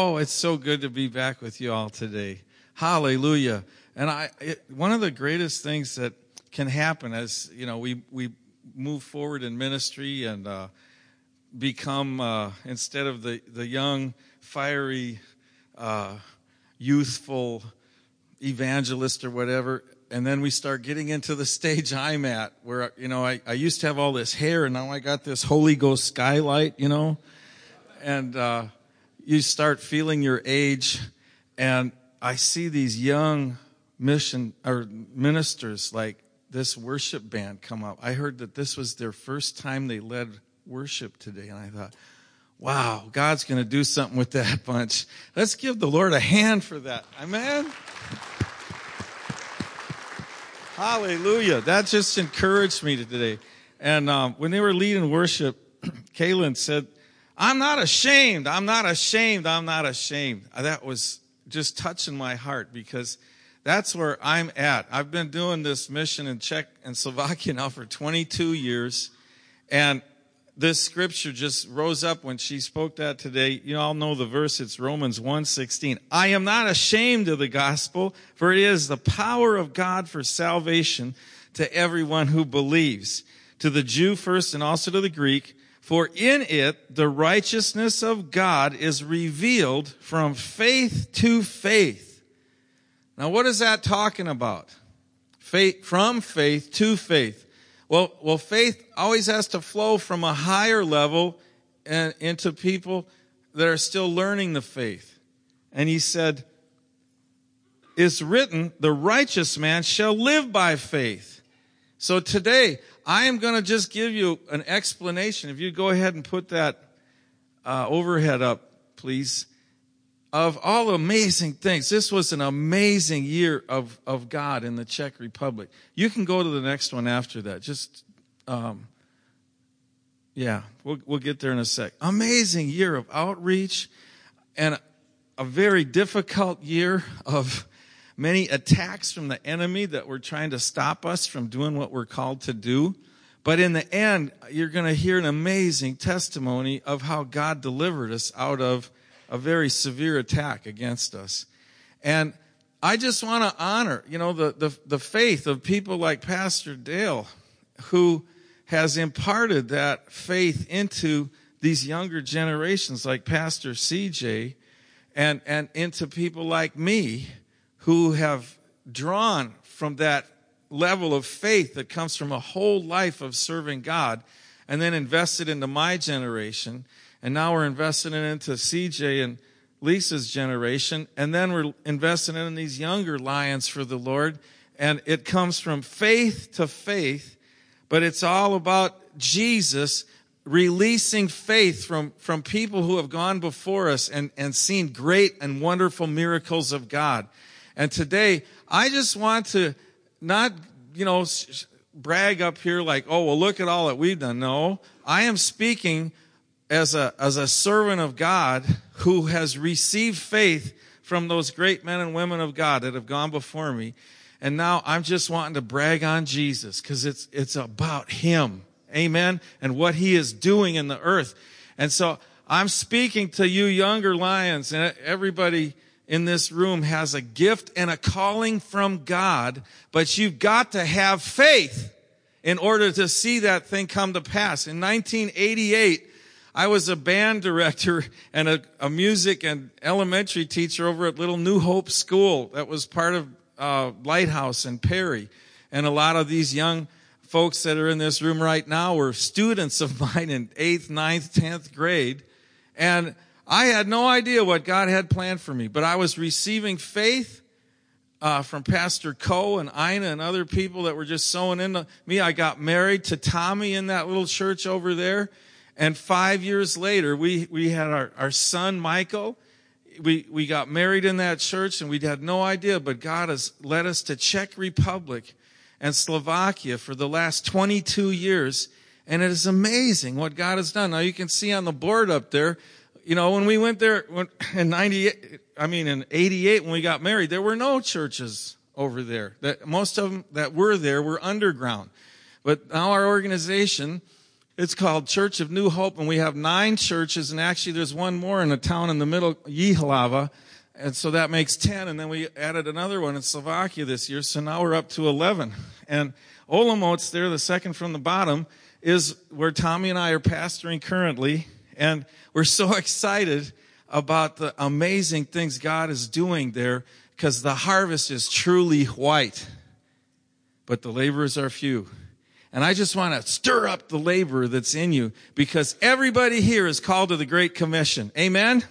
Oh, it's so good to be back with you all today. Hallelujah. And I, it, one of the greatest things that can happen as, you know, we, we move forward in ministry and, uh, become, uh, instead of the, the young, fiery, uh, youthful evangelist or whatever, and then we start getting into the stage I'm at where, you know, I, I used to have all this hair and now I got this Holy Ghost skylight, you know, and, uh, you start feeling your age and I see these young mission or ministers like this worship band come up. I heard that this was their first time they led worship today and I thought, wow, God's going to do something with that bunch. Let's give the Lord a hand for that. Amen. Hallelujah. That just encouraged me today. And um, when they were leading worship, Kaylin said, I'm not ashamed. I'm not ashamed. I'm not ashamed. Uh, that was just touching my heart because that's where I'm at. I've been doing this mission in Czech and Slovakia now for 22 years. And this scripture just rose up when she spoke that today. You all know the verse. It's Romans 1:16. I am not ashamed of the gospel, for it is the power of God for salvation to everyone who believes, to the Jew first and also to the Greek. For in it the righteousness of God is revealed from faith to faith. Now what is that talking about? Faith, from faith to faith. Well, well, faith always has to flow from a higher level and into people that are still learning the faith. And he said, it's written, the righteous man shall live by faith. So today, I am going to just give you an explanation. If you go ahead and put that uh, overhead up, please of all amazing things. This was an amazing year of, of God in the Czech Republic. You can go to the next one after that. Just, um, yeah, we'll, we'll get there in a sec. Amazing year of outreach and a very difficult year of many attacks from the enemy that were trying to stop us from doing what we're called to do. But in the end, you're going to hear an amazing testimony of how God delivered us out of a very severe attack against us. And I just want to honor, you know, the, the, the faith of people like Pastor Dale, who has imparted that faith into these younger generations like Pastor CJ and, and into people like me who have drawn from that level of faith that comes from a whole life of serving God and then invested into my generation and now we're investing it into CJ and Lisa's generation, and then we're investing in these younger lions for the Lord. And it comes from faith to faith, but it's all about Jesus releasing faith from, from people who have gone before us and, and seen great and wonderful miracles of God. And today, I just want to not, you know, brag up here like, oh, well, look at all that we've done. No, I am speaking as a, as a servant of God who has received faith from those great men and women of God that have gone before me. And now I'm just wanting to brag on Jesus because it's, it's about Him. Amen. And what He is doing in the earth. And so I'm speaking to you younger lions and everybody in this room has a gift and a calling from God, but you've got to have faith in order to see that thing come to pass. In 1988, I was a band director and a, a, music and elementary teacher over at Little New Hope School that was part of uh, Lighthouse and Perry. And a lot of these young folks that are in this room right now were students of mine in eighth, ninth, tenth grade. And I had no idea what God had planned for me, but I was receiving faith uh, from Pastor Coe and Ina and other people that were just sowing into me. I got married to Tommy in that little church over there. And five years later, we, we had our, our son, Michael. We, we got married in that church and we had no idea, but God has led us to Czech Republic and Slovakia for the last 22 years. And it is amazing what God has done. Now you can see on the board up there, you know, when we went there in 98, I mean, in 88, when we got married, there were no churches over there. That most of them that were there were underground. But now our organization It's called Church of New Hope, and we have nine churches, and actually there's one more in a town in the middle, Jihlava, and so that makes 10, and then we added another one in Slovakia this year, so now we're up to 11. And Olomouc there, the second from the bottom, is where Tommy and I are pastoring currently, and we're so excited about the amazing things God is doing there because the harvest is truly white, but the laborers are few. And I just want to stir up the labor that's in you because everybody here is called to the Great Commission. Amen?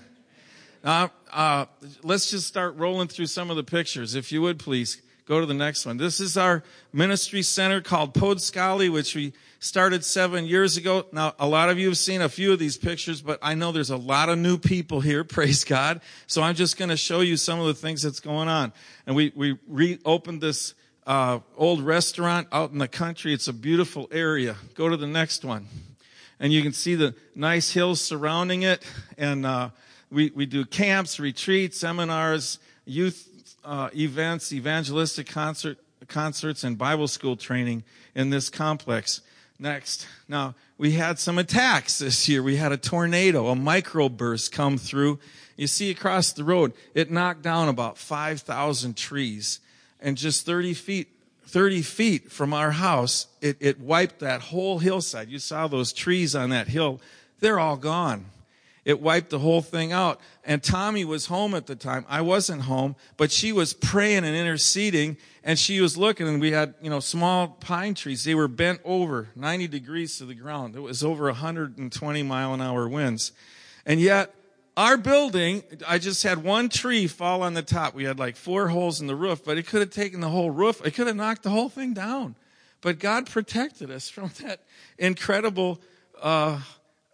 Uh, uh, let's just start rolling through some of the pictures. If you would please go to the next one. This is our ministry center called Podskali, which we started seven years ago. Now, a lot of you have seen a few of these pictures, but I know there's a lot of new people here. Praise God. So I'm just going to show you some of the things that's going on. And we, we reopened this uh, old restaurant out in the country. It's a beautiful area. Go to the next one. And you can see the nice hills surrounding it. And uh, we, we do camps, retreats, seminars, youth uh, events, evangelistic concert, concerts, and Bible school training in this complex. Next. Now, we had some attacks this year. We had a tornado, a microburst come through. You see across the road, it knocked down about 5,000 trees and just 30 feet 30 feet from our house, it, it wiped that whole hillside. You saw those trees on that hill. They're all gone. It wiped the whole thing out. And Tommy was home at the time. I wasn't home, but she was praying and interceding and she was looking and we had, you know, small pine trees. They were bent over 90 degrees to the ground. It was over 120 mile an hour winds. And yet our building, I just had one tree fall on the top. We had like four holes in the roof, but it could have taken the whole roof. It could have knocked the whole thing down. But God protected us from that incredible uh,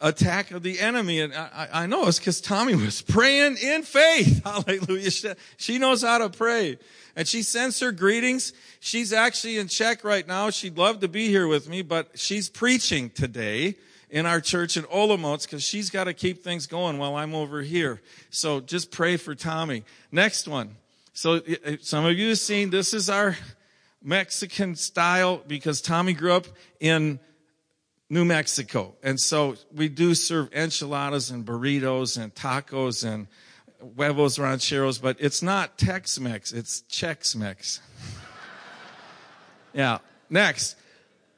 attack of the enemy. And I, I know it's because Tommy was praying in faith. Hallelujah. She knows how to pray. And she sends her greetings. She's actually in Czech right now. She'd love to be here with me, but she's preaching today in our church in Olomouc because she's got to keep things going while I'm over here. So just pray for Tommy. Next one. So some of you have seen this is our Mexican style because Tommy grew up in New Mexico. And so we do serve enchiladas and burritos and tacos and huevos rancheros, but it's not Tex-Mex, it's Chex-Mex. yeah. Next.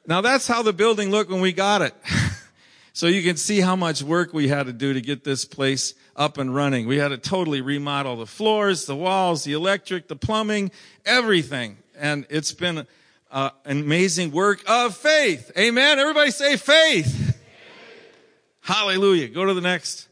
Now that's how the building looked when we got it. So you can see how much work we had to do to get this place up and running. We had to totally remodel the floors, the walls, the electric, the plumbing, everything. And it's been uh, amazing work of faith. Amen. Everybody say faith. faith. Hallelujah. Go to the next.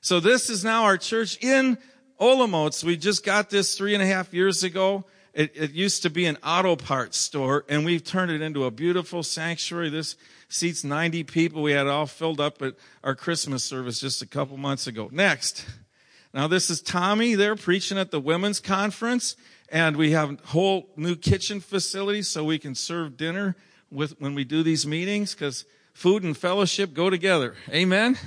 So this is now our church in Olomouc. We just got this three and a half years ago. It, it, used to be an auto parts store and we've turned it into a beautiful sanctuary. This seats 90 people. We had it all filled up at our Christmas service just a couple months ago. Next. Now this is Tommy there preaching at the women's conference and we have a whole new kitchen facility so we can serve dinner with when we do these meetings because food and fellowship go together. Amen.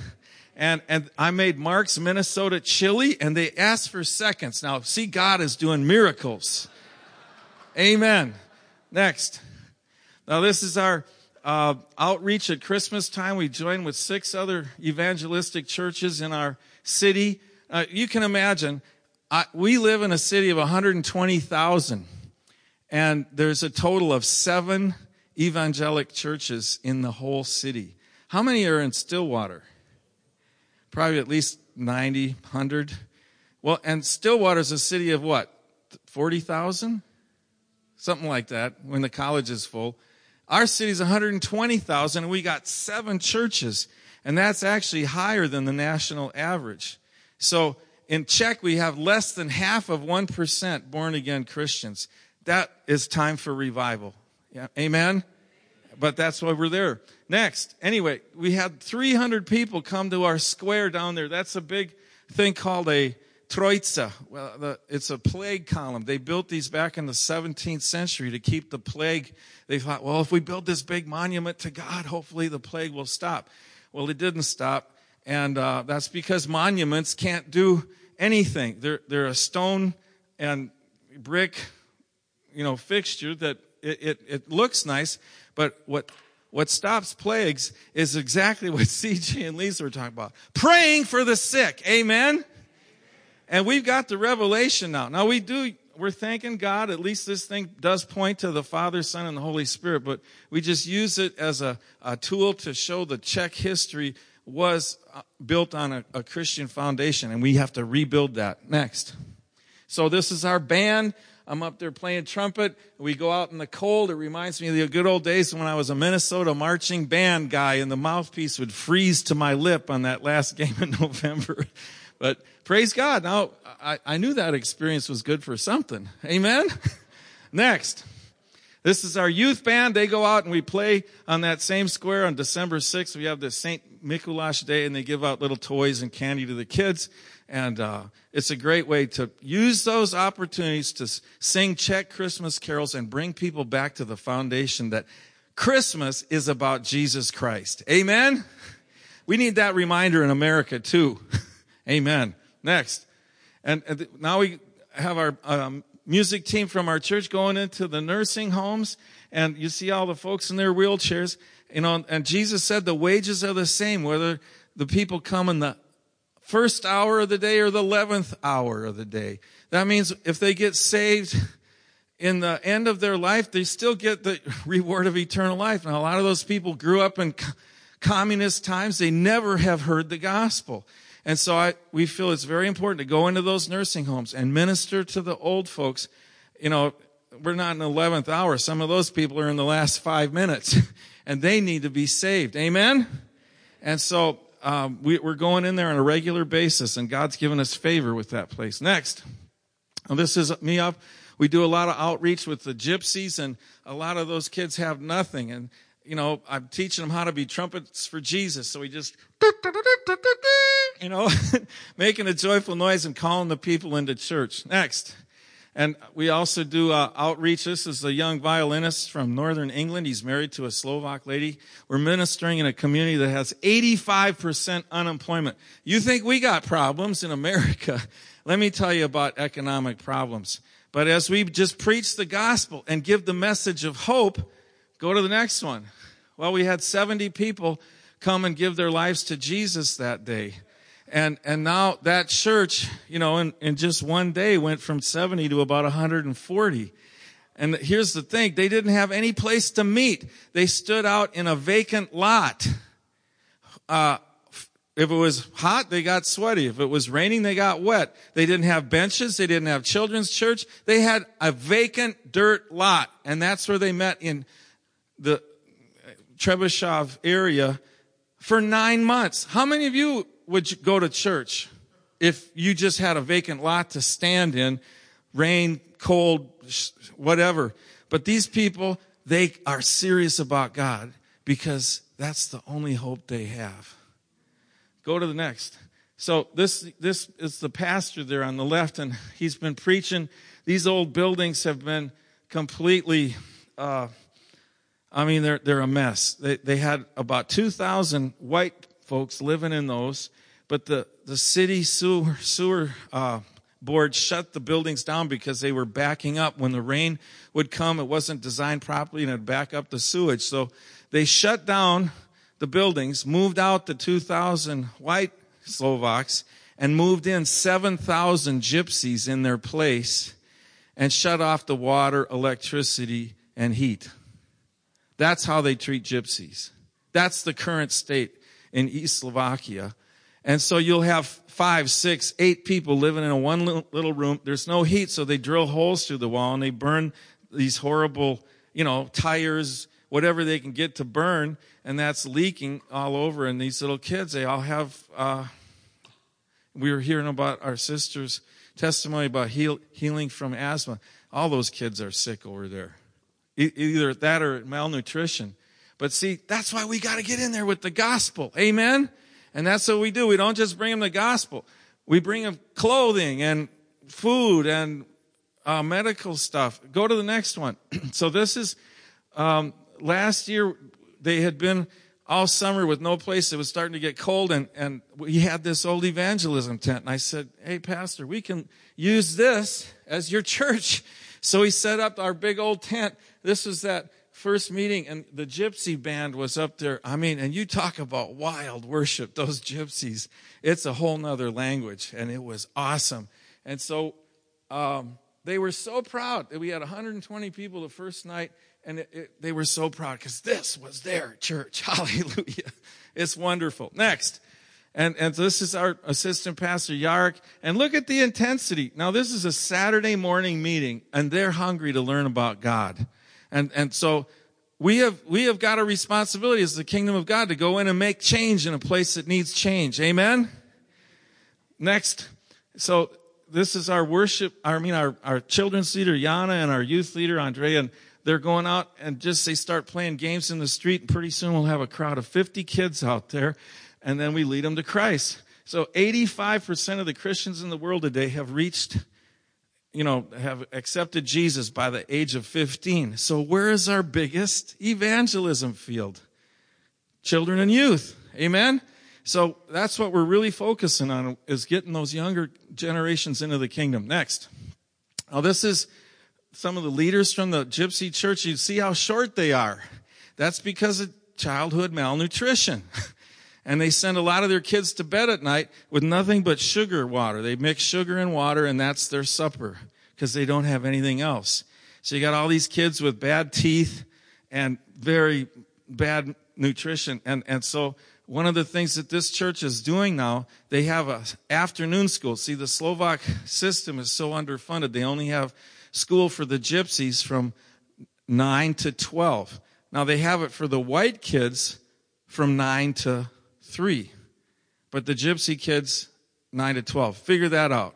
And, and I made Mark's Minnesota chili and they asked for seconds. Now see, God is doing miracles. Amen. Next. Now this is our uh, outreach at Christmas time. We joined with six other evangelistic churches in our city. Uh, you can imagine, I, we live in a city of 120,000, and there's a total of seven evangelic churches in the whole city. How many are in Stillwater? Probably at least 90, 100. Well, and Stillwater is a city of what? 40,000? something like that, when the college is full. Our city's 120,000 and we got seven churches. And that's actually higher than the national average. So in Czech, we have less than half of 1% born again Christians. That is time for revival. Yeah. Amen? But that's why we're there. Next. Anyway, we had 300 people come to our square down there. That's a big thing called a Troitsa. Well, the, it's a plague column. They built these back in the 17th century to keep the plague. They thought, well, if we build this big monument to God, hopefully the plague will stop. Well, it didn't stop. And uh, that's because monuments can't do anything. They're, they're a stone and brick, you know, fixture that it, it, it looks nice, but what what stops plagues is exactly what CJ and Lisa were talking about. Praying for the sick. Amen. And we've got the revelation now. Now we do, we're thanking God. At least this thing does point to the Father, Son, and the Holy Spirit, but we just use it as a, a tool to show the Czech history was uh, built on a, a Christian foundation, and we have to rebuild that. Next. So this is our band. I'm up there playing trumpet. We go out in the cold. It reminds me of the good old days when I was a Minnesota marching band guy and the mouthpiece would freeze to my lip on that last game in November. But praise God. Now, I, I knew that experience was good for something. Amen? Next. This is our youth band. They go out and we play on that same square on December 6th. We have the St. Mikulash Day and they give out little toys and candy to the kids. And uh, it's a great way to use those opportunities to sing Czech Christmas carols and bring people back to the foundation that Christmas is about Jesus Christ. Amen? We need that reminder in America too. Amen. Next. And, and now we have our um, music team from our church going into the nursing homes and you see all the folks in their wheelchairs, you know, and Jesus said the wages are the same, whether the people come in the first hour of the day or the 11th hour of the day. That means if they get saved in the end of their life, they still get the reward of eternal life. now a lot of those people grew up in communist times. They never have heard the gospel. And so I, we feel it's very important to go into those nursing homes and minister to the old folks. You know, we're not in the 11th hour. Some of those people are in the last five minutes and they need to be saved. Amen? And so um, we, are going in there on a regular basis and God's given us favor with that place. Next. Well, this is me up. We do a lot of outreach with the gypsies and a lot of those kids have nothing. And, you know, I'm teaching them how to be trumpets for Jesus. So we just you know, making a joyful noise and calling the people into church. Next. And we also do uh, outreach. This is a young violinist from northern England. He's married to a Slovak lady. We're ministering in a community that has 85% unemployment. You think we got problems in America? Let me tell you about economic problems. But as we just preach the gospel and give the message of hope, go to the next one. Well, we had 70 people come and give their lives to Jesus that day. And, and now that church, you know, in, in just one day went from 70 to about 140. And here's the thing, they didn't have any place to meet. They stood out in a vacant lot. Uh, if it was hot, they got sweaty. If it was raining, they got wet. They didn't have benches. They didn't have children's church. They had a vacant dirt lot. And that's where they met in the Trebišov area for nine months. How many of you would go to church if you just had a vacant lot to stand in, rain, cold, whatever? But these people, they are serious about God because that's the only hope they have. Go to the next. So this, this is the pastor there on the left and he's been preaching. These old buildings have been completely, uh, I mean, they're, they're a mess. They, they had about 2,000 white folks living in those, but the, the city sewer, sewer uh, board shut the buildings down because they were backing up. When the rain would come, it wasn't designed properly and it'd back up the sewage. So they shut down the buildings, moved out the 2,000 white Slovaks, and moved in 7,000 gypsies in their place and shut off the water, electricity, and heat. That's how they treat gypsies. That's the current state in East Slovakia. And so you'll have five, six, eight people living in a one little room. There's no heat, so they drill holes through the wall and they burn these horrible, you know, tires, whatever they can get to burn, and that's leaking all over. And these little kids, they all have, uh, we were hearing about our sister's testimony about heal, healing from asthma. All those kids are sick over there. Either that or malnutrition. But see, that's why we got to get in there with the gospel. Amen? And that's what we do. We don't just bring them the gospel. We bring them clothing and food and uh, medical stuff. Go to the next one. so this is, um, last year they had been all summer with no place. It was starting to get cold and, and we had this old evangelism tent. And I said, Hey, pastor, we can use this as your church. So he set up our big old tent this was that first meeting and the gypsy band was up there. I mean, and you talk about wild worship, those gypsies. It's a whole nother language and it was awesome. And so, um, they were so proud that we had 120 people the first night and it, it, they were so proud because this was their church. Hallelujah. It's wonderful. Next. And, and so this is our assistant pastor, Yark. And look at the intensity. Now, this is a Saturday morning meeting, and they're hungry to learn about God. And, and so we have, we have got a responsibility as the kingdom of God to go in and make change in a place that needs change. Amen? Next. So this is our worship, I mean, our, our children's leader, Yana, and our youth leader, Andrea, and they're going out and just they start playing games in the street, and pretty soon we'll have a crowd of 50 kids out there and then we lead them to Christ. So 85% of the Christians in the world today have reached, you know, have accepted Jesus by the age of 15. So where is our biggest evangelism field? Children and youth. Amen? So that's what we're really focusing on is getting those younger generations into the kingdom. Next. Now this is some of the leaders from the gypsy church. You see how short they are. That's because of childhood malnutrition. and they send a lot of their kids to bed at night with nothing but sugar water. They mix sugar and water and that's their supper because they don't have anything else. So you got all these kids with bad teeth and very bad nutrition. And, and so one of the things that this church is doing now, they have a afternoon school. See, the Slovak system is so underfunded. They only have school for the gypsies from 9 to 12. Now they have it for the white kids from 9 to three. But the gypsy kids, nine to 12. Figure that out.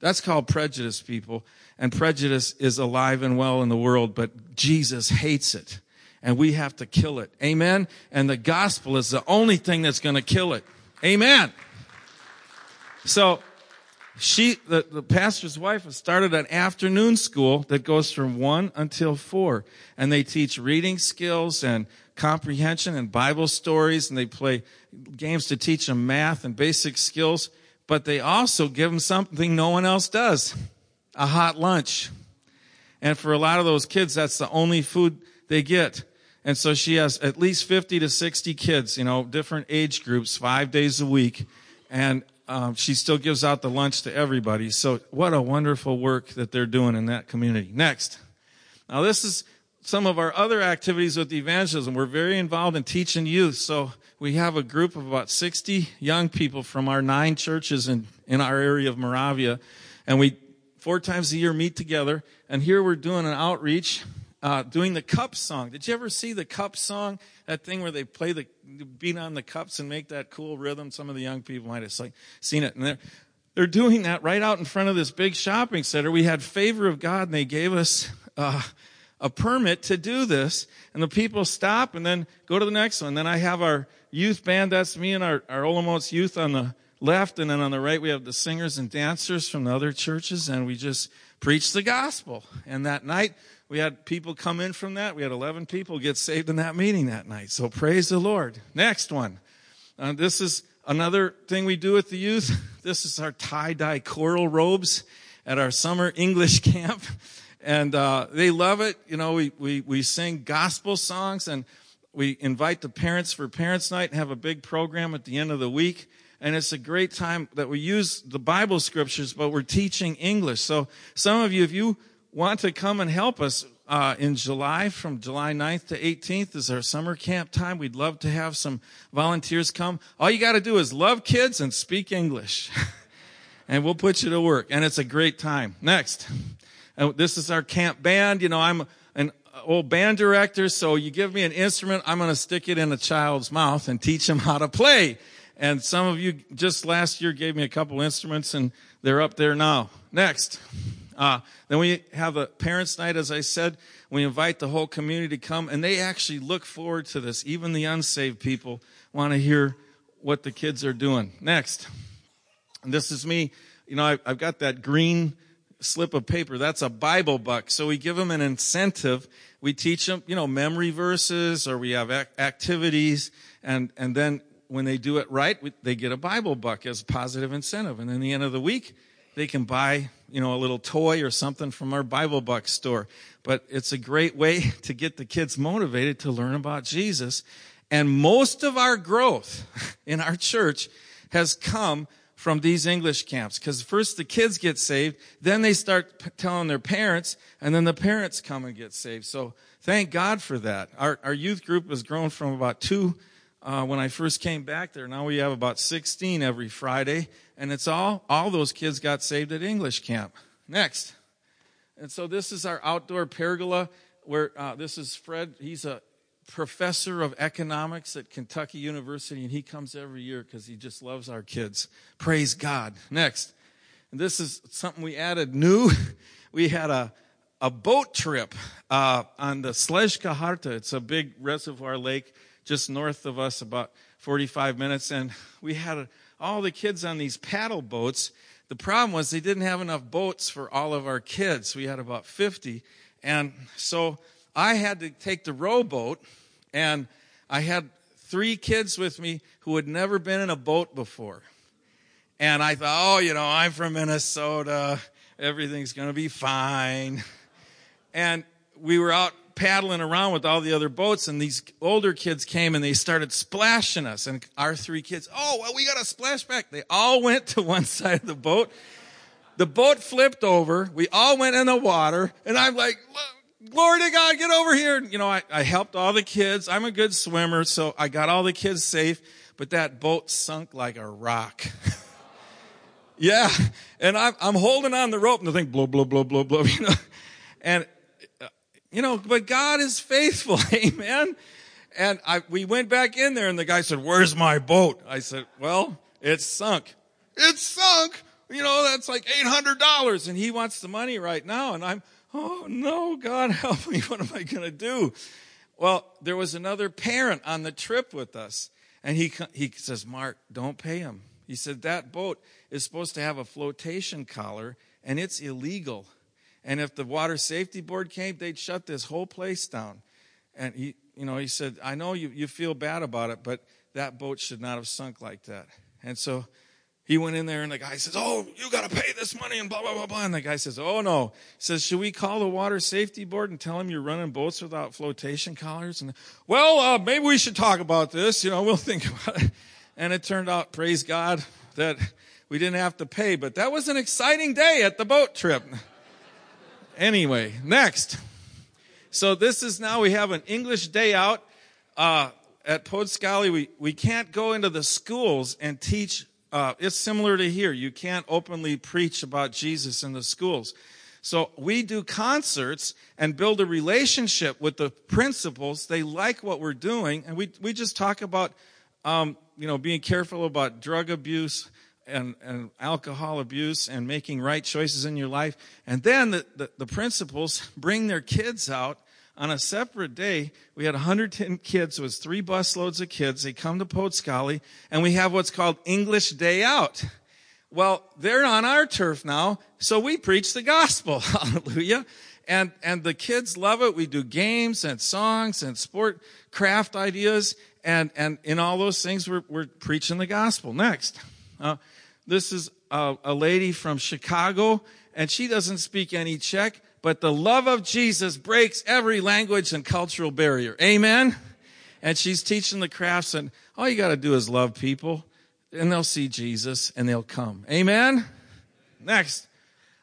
That's called prejudice, people. And prejudice is alive and well in the world, but Jesus hates it. And we have to kill it. Amen? And the gospel is the only thing that's going to kill it. Amen. So, she, the, the pastor's wife has started an afternoon school that goes from one until four. And they teach reading skills and comprehension and Bible stories, and they play games to teach them math and basic skills, but they also give them something no one else does a hot lunch. And for a lot of those kids, that's the only food they get. And so she has at least 50 to 60 kids, you know, different age groups, five days a week. And um, she still gives out the lunch to everybody. So what a wonderful work that they're doing in that community. Next. Now this is some of our other activities with evangelism. We're very involved in teaching youth. So we have a group of about 60 young people from our nine churches in, in our area of Moravia. And we four times a year meet together. And here we're doing an outreach, uh, doing the cup song. Did you ever see the cup song? That thing where they play the, beat on the cups and make that cool rhythm. Some of the young people might have seen it. And they're, they're doing that right out in front of this big shopping center. We had favor of God and they gave us, uh, a permit to do this. And the people stop and then go to the next one. Then I have our youth band. That's me and our, our Olomouc youth on the left. And then on the right, we have the singers and dancers from the other churches. And we just preach the gospel. And that night, we had people come in from that. We had 11 people get saved in that meeting that night. So praise the Lord. Next one. Uh, this is another thing we do with the youth. This is our tie-dye choral robes at our summer English camp and uh, they love it. You know, we, we, we sing gospel songs and we invite the parents for parents night and have a big program at the end of the week. And it's a great time that we use the Bible scriptures, but we're teaching English. So some of you, if you want to come and help us uh, in July, from July 9th to 18th is our summer camp time. We'd love to have some volunteers come. All you got to do is love kids and speak English. and we'll put you to work. And it's a great time. Next. This is our camp band. You know, I'm an old band director, so you give me an instrument, I'm going to stick it in a child's mouth and teach them how to play. And some of you just last year gave me a couple instruments and they're up there now. Next. Uh, then we have a parents night, as I said. We invite the whole community to come and they actually look forward to this. Even the unsaved people want to hear what the kids are doing. Next. And this is me. You know, I, I've got that green slip of paper. That's a Bible buck. So we give them an incentive. We teach them, you know, memory verses or we have activities. And, and then when they do it right, they get a Bible buck as a positive incentive. And then the end of the week, they can buy you know, a little toy or something from our Bible Buck store. But it's a great way to get the kids motivated to learn about Jesus. And most of our growth in our church has come from these English camps. Because first the kids get saved, then they start p- telling their parents, and then the parents come and get saved. So thank God for that. Our, our youth group has grown from about two uh, when I first came back there. Now we have about 16 every Friday, and it's all, all those kids got saved at English camp. Next. And so this is our outdoor pergola where uh, this is Fred. He's a professor of economics at Kentucky University, and he comes every year because he just loves our kids. Praise God. Next. And this is something we added new. We had a, a boat trip uh, on the Slezská Harta. It's a big reservoir lake just north of us, about 45 minutes. And we had all the kids on these paddle boats. The problem was they didn't have enough boats for all of our kids. We had about 50. And so I had to take the rowboat, and I had three kids with me who had never been in a boat before. And I thought, oh, you know, I'm from Minnesota. Everything's going to be fine. And we were out paddling around with all the other boats, and these older kids came and they started splashing us. And our three kids, oh, well, we got a splashback. They all went to one side of the boat. The boat flipped over. We all went in the water, and I'm like, glory to God, get over here. You know, I, I helped all the kids. I'm a good swimmer, so I got all the kids safe, but that boat sunk like a rock. yeah. And I'm, I'm holding on the rope and the thing blow, blow, blow, blow, blow, you know. And, you know, but God is faithful. Amen. And I, we went back in there and the guy said, where's my boat? I said, well, it's sunk. It's sunk. You know, that's like $800 and he wants the money right now. And I'm, oh no, God help me. What am I going to do? Well, there was another parent on the trip with us and he, he says, Mark, don't pay him. He said, that boat is supposed to have a flotation collar and it's illegal. And if the water safety board came, they'd shut this whole place down. And he, you know, he said, I know you, you feel bad about it, but that boat should not have sunk like that. And so he went in there and the guy says, Oh, you got to pay this money and blah, blah, blah, blah. And the guy says, Oh, no. He says, Should we call the water safety board and tell them you're running boats without flotation collars? And, well, uh, maybe we should talk about this. You know, we'll think about it. And it turned out, praise God, that we didn't have to pay. But that was an exciting day at the boat trip. Anyway, next. So this is now we have an English day out. Uh, at Podscali, we, we can't go into the schools and teach uh, it's similar to here. You can't openly preach about Jesus in the schools. So we do concerts and build a relationship with the principals. They like what we're doing, and we we just talk about, um, you know, being careful about drug abuse and, and alcohol abuse and making right choices in your life. And then the, the, the principals bring their kids out on a separate day, we had 110 kids. It was three busloads of kids. They come to Podscali, and we have what's called English Day Out. Well, they're on our turf now, so we preach the gospel. Hallelujah. And, and the kids love it. We do games and songs and sport craft ideas. And, and in all those things, we're, we're preaching the gospel. Next. Uh, this is a, a lady from Chicago, and she doesn't speak any Czech, but the love of Jesus breaks every language and cultural barrier. Amen? And she's teaching the crafts, and all you got to do is love people, and they'll see Jesus and they'll come. Amen? Next.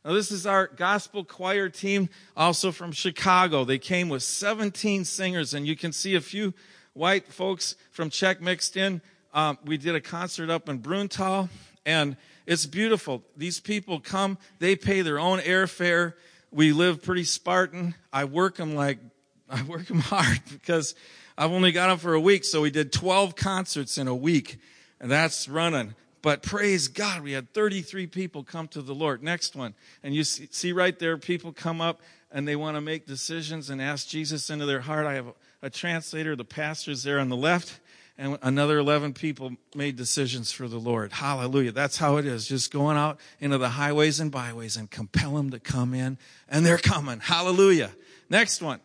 Now, this is our gospel choir team, also from Chicago. They came with 17 singers, and you can see a few white folks from Czech mixed in. Um, we did a concert up in Bruntál, and it's beautiful. These people come, they pay their own airfare we live pretty Spartan. I work them like, I work them hard because I've only got them for a week. So we did 12 concerts in a week and that's running. But praise God, we had 33 people come to the Lord. Next one. And you see, right there, people come up and they want to make decisions and ask Jesus into their heart. I have a translator, the pastor's there on the left and another 11 people made decisions for the Lord. Hallelujah. That's how it is. Just going out into the highways and byways and compel them to come in, and they're coming. Hallelujah. Next one.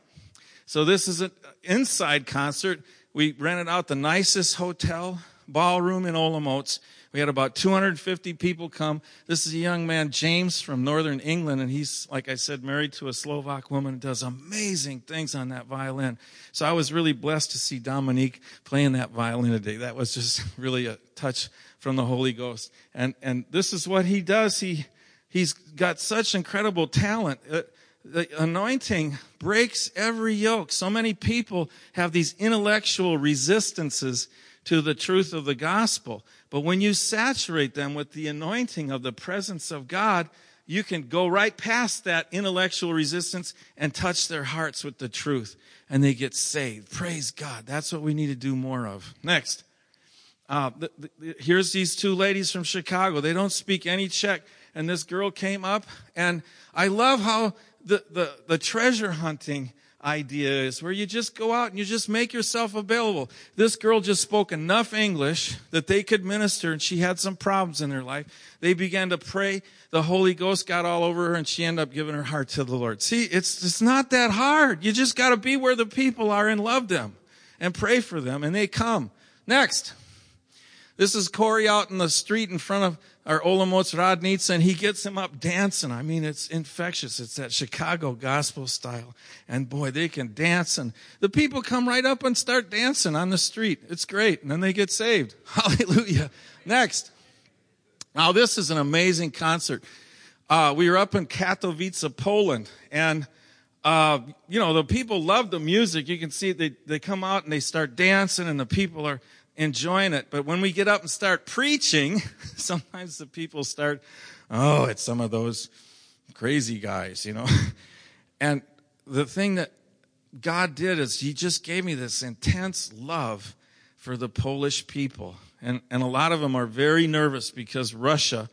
So this is an inside concert. We rented out the nicest hotel ballroom in Olomouc. We had about 250 people come. This is a young man, James, from northern England, and he's, like I said, married to a Slovak woman and does amazing things on that violin. So I was really blessed to see Dominique playing that violin today. That was just really a touch from the Holy Ghost. And, and this is what he does. He, he's got such incredible talent. Uh, the anointing breaks every yoke. So many people have these intellectual resistances to the truth of the gospel. But when you saturate them with the anointing of the presence of God, you can go right past that intellectual resistance and touch their hearts with the truth and they get saved. Praise God. That's what we need to do more of. Next. Uh, the, the, here's these two ladies from Chicago. They don't speak any Czech. And this girl came up and I love how the, the, the treasure hunting idea is where you just go out and you just make yourself available. This girl just spoke enough English that they could minister and she had some problems in her life. They began to pray. The Holy Ghost got all over her and she ended up giving her heart to the Lord. See, it's, it's not that hard. You just got to be where the people are and love them and pray for them and they come. Next. This is Corey out in the street in front of our Olomouc Radnica, and he gets him up dancing. I mean, it's infectious. It's that Chicago gospel style. And boy, they can dance, and the people come right up and start dancing on the street. It's great. And then they get saved. Hallelujah. Next. Now, this is an amazing concert. Uh, we were up in Katowice, Poland, and uh, you know, the people love the music. You can see they, they come out and they start dancing and the people are enjoying it. But when we get up and start preaching, sometimes the people start, oh, it's some of those crazy guys, you know. and the thing that God did is He just gave me this intense love for the Polish people. And, and a lot of them are very nervous because Russia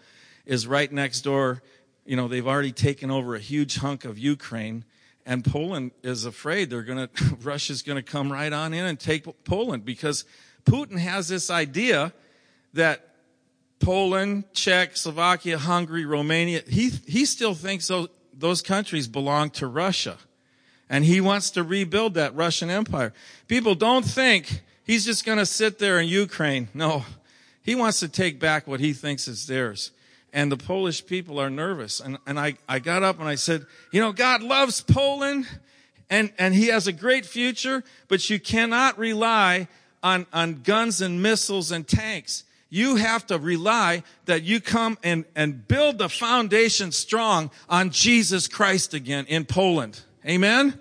is right next door. You know, they've already taken over a huge hunk of Ukraine and Poland is afraid they're going to, Russia's going to come right on in and take Poland because Putin has this idea that Poland, Czech, Slovakia, Hungary, Romania, he, he still thinks those, those countries belong to Russia. And he wants to rebuild that Russian empire. People don't think he's just going to sit there in Ukraine. No, he wants to take back what he thinks is theirs. And the Polish people are nervous. And, and I, I got up and I said, you know, God loves Poland and, and he has a great future, but you cannot rely on, on guns and missiles and tanks. You have to rely that you come and, and build the foundation strong on Jesus Christ again in Poland. Amen?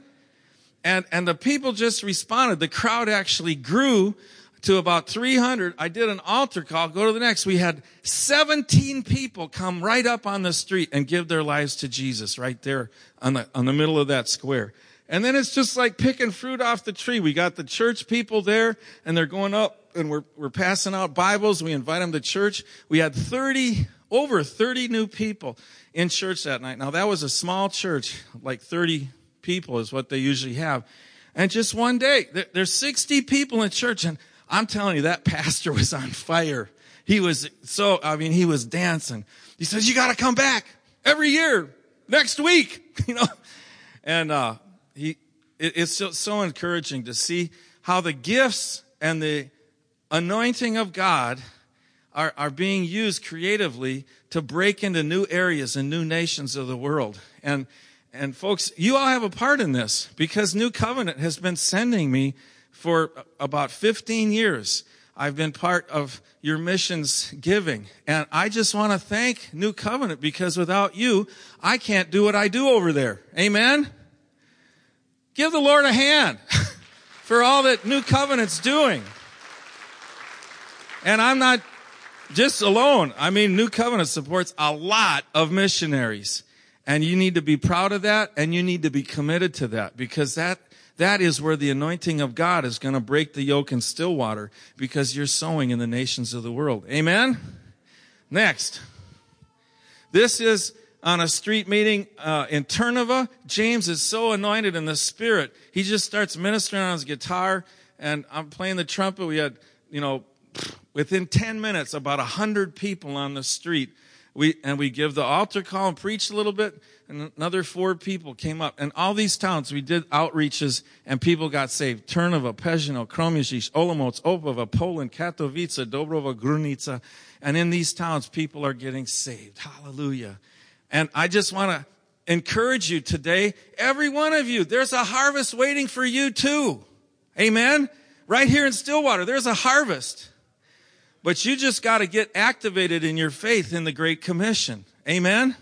And, and the people just responded. The crowd actually grew to about 300. I did an altar call. Go to the next. We had 17 people come right up on the street and give their lives to Jesus right there on the, on the middle of that square. And then it's just like picking fruit off the tree. We got the church people there and they're going up and we're, we're passing out Bibles. We invite them to church. We had 30, over 30 new people in church that night. Now that was a small church, like 30 people is what they usually have. And just one day, there's 60 people in church and I'm telling you, that pastor was on fire. He was so, I mean, he was dancing. He says, you gotta come back every year, next week, you know. And, uh, he, it's so, so encouraging to see how the gifts and the anointing of God are, are being used creatively to break into new areas and new nations of the world. And, and folks, you all have a part in this because New Covenant has been sending me for about 15 years. I've been part of your missions giving. And I just want to thank New Covenant because without you, I can't do what I do over there. Amen? Give the Lord a hand for all that New Covenant's doing. And I'm not just alone. I mean, New Covenant supports a lot of missionaries. And you need to be proud of that and you need to be committed to that because that, that is where the anointing of God is going to break the yoke in Stillwater because you're sowing in the nations of the world. Amen? Next. This is on a street meeting uh, in Trnava. James is so anointed in the spirit. He just starts ministering on his guitar, and I'm playing the trumpet. We had, you know, within 10 minutes, about 100 people on the street We, and we give the altar call and preach a little bit and another four people came up. And all these towns, we did outreaches and people got saved. Turnova, Pezhino, Kroměříž, Olomouc, Opava, Poland, Katowice, Dąbrowa Górnicza. And in these towns, people are getting saved. Hallelujah. And I just want to encourage you today, every one of you, there's a harvest waiting for you too. Amen. Right here in Stillwater, there's a harvest. But you just got to get activated in your faith in the Great Commission. Amen.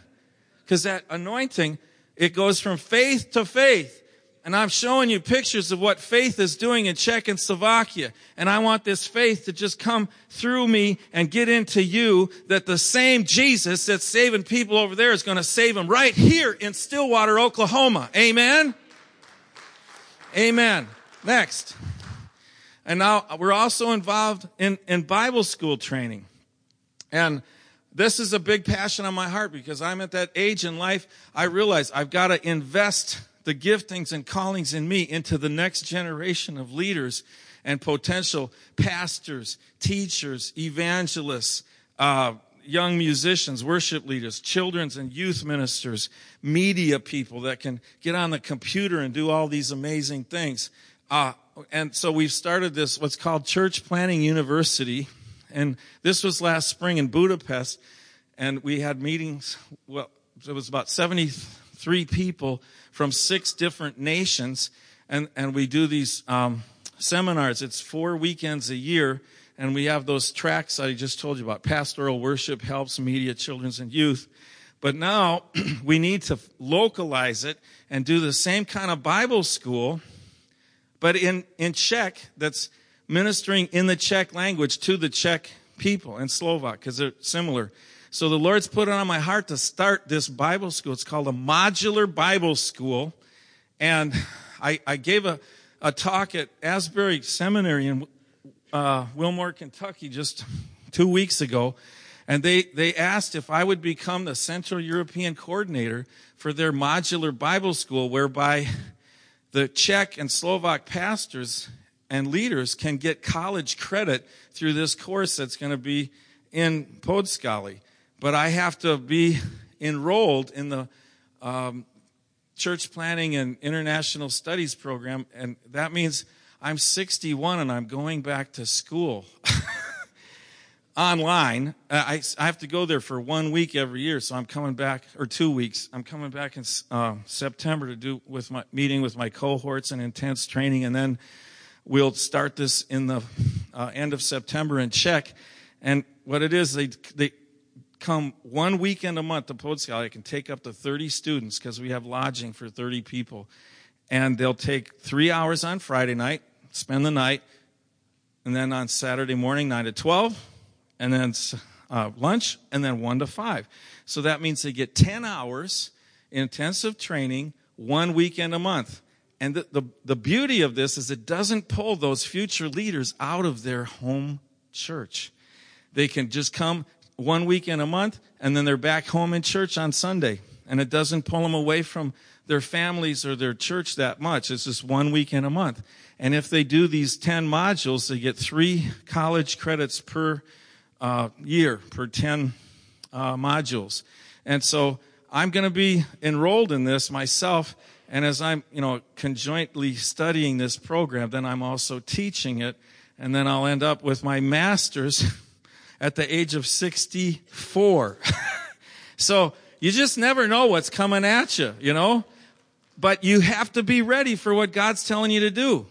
Because that anointing, it goes from faith to faith. And I'm showing you pictures of what faith is doing in Czech and Slovakia. And I want this faith to just come through me and get into you that the same Jesus that's saving people over there is going to save them right here in Stillwater, Oklahoma. Amen? Amen. Next. And now we're also involved in, in Bible school training. And this is a big passion on my heart because I'm at that age in life. I realize I've got to invest the giftings and callings in me into the next generation of leaders and potential pastors, teachers, evangelists, uh, young musicians, worship leaders, children's and youth ministers, media people that can get on the computer and do all these amazing things. Uh, and so we've started this, what's called Church Planning University and this was last spring in Budapest. And we had meetings. Well, it was about 73 people from six different nations. And, and we do these um, seminars. It's four weekends a year. And we have those tracks I just told you about pastoral worship, helps, media, children's, and youth. But now we need to localize it and do the same kind of Bible school, but in, in Czech that's ministering in the Czech language to the Czech people and Slovak because they're similar. So the Lord's put it on my heart to start this Bible school. It's called a modular Bible school. And I, I gave a, a talk at Asbury Seminary in uh, Wilmore, Kentucky just two weeks ago. And they, they asked if I would become the Central European coordinator for their modular Bible school, whereby the Czech and Slovak pastors and leaders can get college credit through this course that's going to be in Podscali. But I have to be enrolled in the um, church planning and international studies program, and that means I'm 61 and I'm going back to school online. I, I have to go there for one week every year, so I'm coming back, or two weeks. I'm coming back in uh, September to do with my meeting with my cohorts and intense training, and then We'll start this in the uh, end of September in Czech. And what it is, they, they come one weekend a month to Podscali. I can take up to 30 students because we have lodging for 30 people. And they'll take three hours on Friday night, spend the night, and then on Saturday morning, 9 to 12, and then uh, lunch, and then 1 to 5. So that means they get 10 hours intensive training one weekend a month. And the, the, the, beauty of this is it doesn't pull those future leaders out of their home church. They can just come one weekend a month and then they're back home in church on Sunday. And it doesn't pull them away from their families or their church that much. It's just one weekend a month. And if they do these 10 modules, they get three college credits per uh, year, per 10 uh, modules. And so I'm going to be enrolled in this myself and as I'm, you know, conjointly studying this program, then I'm also teaching it. And then I'll end up with my master's at the age of 64. so you just never know what's coming at you, you know? But you have to be ready for what God's telling you to do.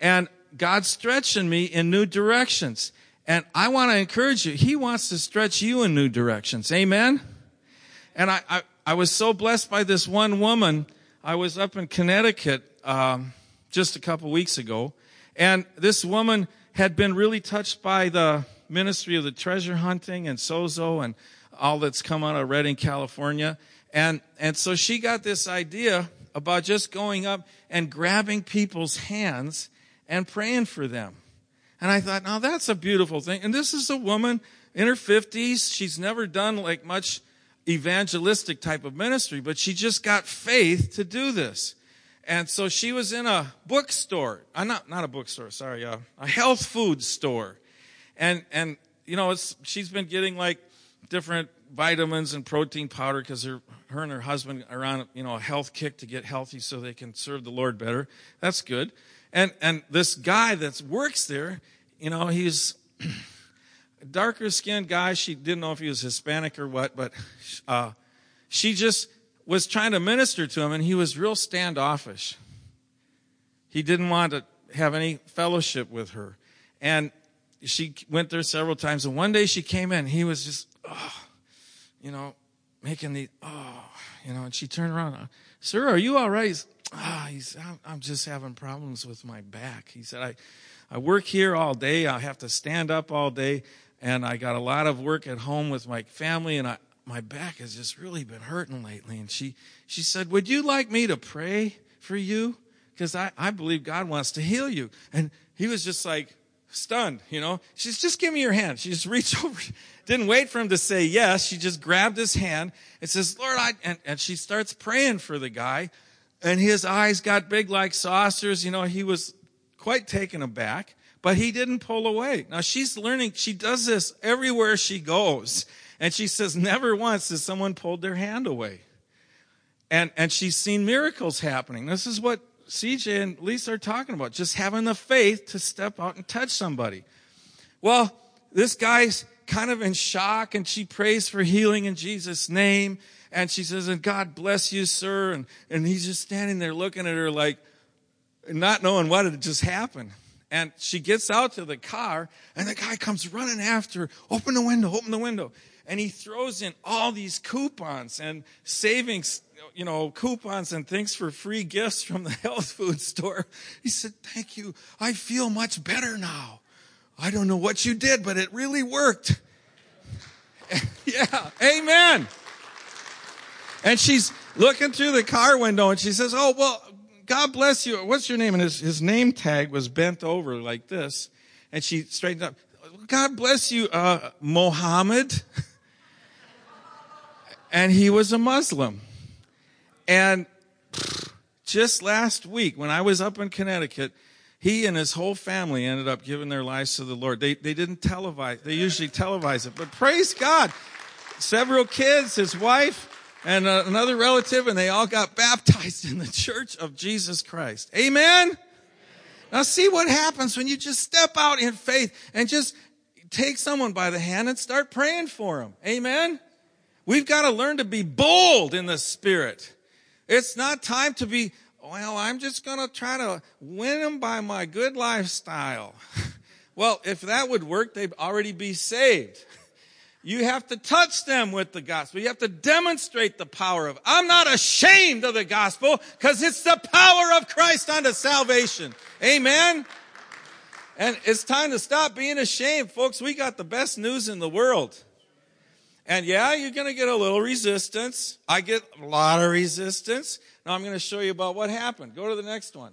And God's stretching me in new directions. And I want to encourage you. He wants to stretch you in new directions. Amen? And I, I, I was so blessed by this one woman I was up in Connecticut um, just a couple weeks ago, and this woman had been really touched by the ministry of the treasure hunting and sozo and all that's come out of Redding, California. And, and so she got this idea about just going up and grabbing people's hands and praying for them. And I thought, now that's a beautiful thing. And this is a woman in her 50s. She's never done like much evangelistic type of ministry, but she just got faith to do this. And so she was in a bookstore, uh, not, not a bookstore, sorry, uh, a health food store. And, and, you know, she's been getting like different vitamins and protein powder because her, her and her husband are on you know a health kick to get healthy so they can serve the Lord better. That's good. And and this guy that works there, you know, he's a darker skinned guy. She didn't know if he was Hispanic or what, but uh, she just was trying to minister to him, and he was real standoffish. He didn't want to have any fellowship with her, and she went there several times. And one day she came in, he was just, oh, you know, making the oh, you know, and she turned around, sir, are you all right? Ah, oh, he's, I'm just having problems with my back. He said, I, I work here all day. I have to stand up all day, and I got a lot of work at home with my family, and I, my back has just really been hurting lately. And she, she said, would you like me to pray for you? Because I, I believe God wants to heal you. And he was just like stunned, you know. She says, just give me your hand. She just reached over, didn't wait for him to say yes. She just grabbed his hand and says, Lord, I, and, and she starts praying for the guy. And his eyes got big like saucers. You know, he was quite taken aback, but he didn't pull away. Now she's learning, she does this everywhere she goes. And she says, never once has someone pulled their hand away. And, and she's seen miracles happening. This is what CJ and Lisa are talking about, just having the faith to step out and touch somebody. Well, this guy's kind of in shock and she prays for healing in Jesus' name. And she says, and God bless you, sir. And, and he's just standing there looking at her like, not knowing what had just happened. And she gets out to the car and the guy comes running after her. Open the window, open the window. And he throws in all these coupons and savings you know, coupons and things for free gifts from the health food store. He said, thank you. I feel much better now. I don't know what you did, but it really worked. yeah. Amen. And she's looking through the car window and she says, Oh, well, God bless you. What's your name? And his, his name tag was bent over like this. And she straightened up. God bless you, uh, Mohammed. and he was a Muslim. And just last week, when I was up in Connecticut, he and his whole family ended up giving their lives to the Lord. They, they didn't televise, they usually televise it, but praise God. Several kids, his wife, and uh, another relative, and they all got baptized in the church of Jesus Christ. Amen? Now see what happens when you just step out in faith and just take someone by the hand and start praying for them. Amen? We've got to learn to be bold in the spirit. It's not time to be, well, I'm just going to try to win them by my good lifestyle. well, if that would work, they'd already be saved. You have to touch them with the gospel. You have to demonstrate the power of, I'm not ashamed of the gospel because it's the power of Christ unto salvation. Amen. And it's time to stop being ashamed, folks. We got the best news in the world. And yeah, you're going to get a little resistance. I get a lot of resistance. Now I'm going to show you about what happened. Go to the next one.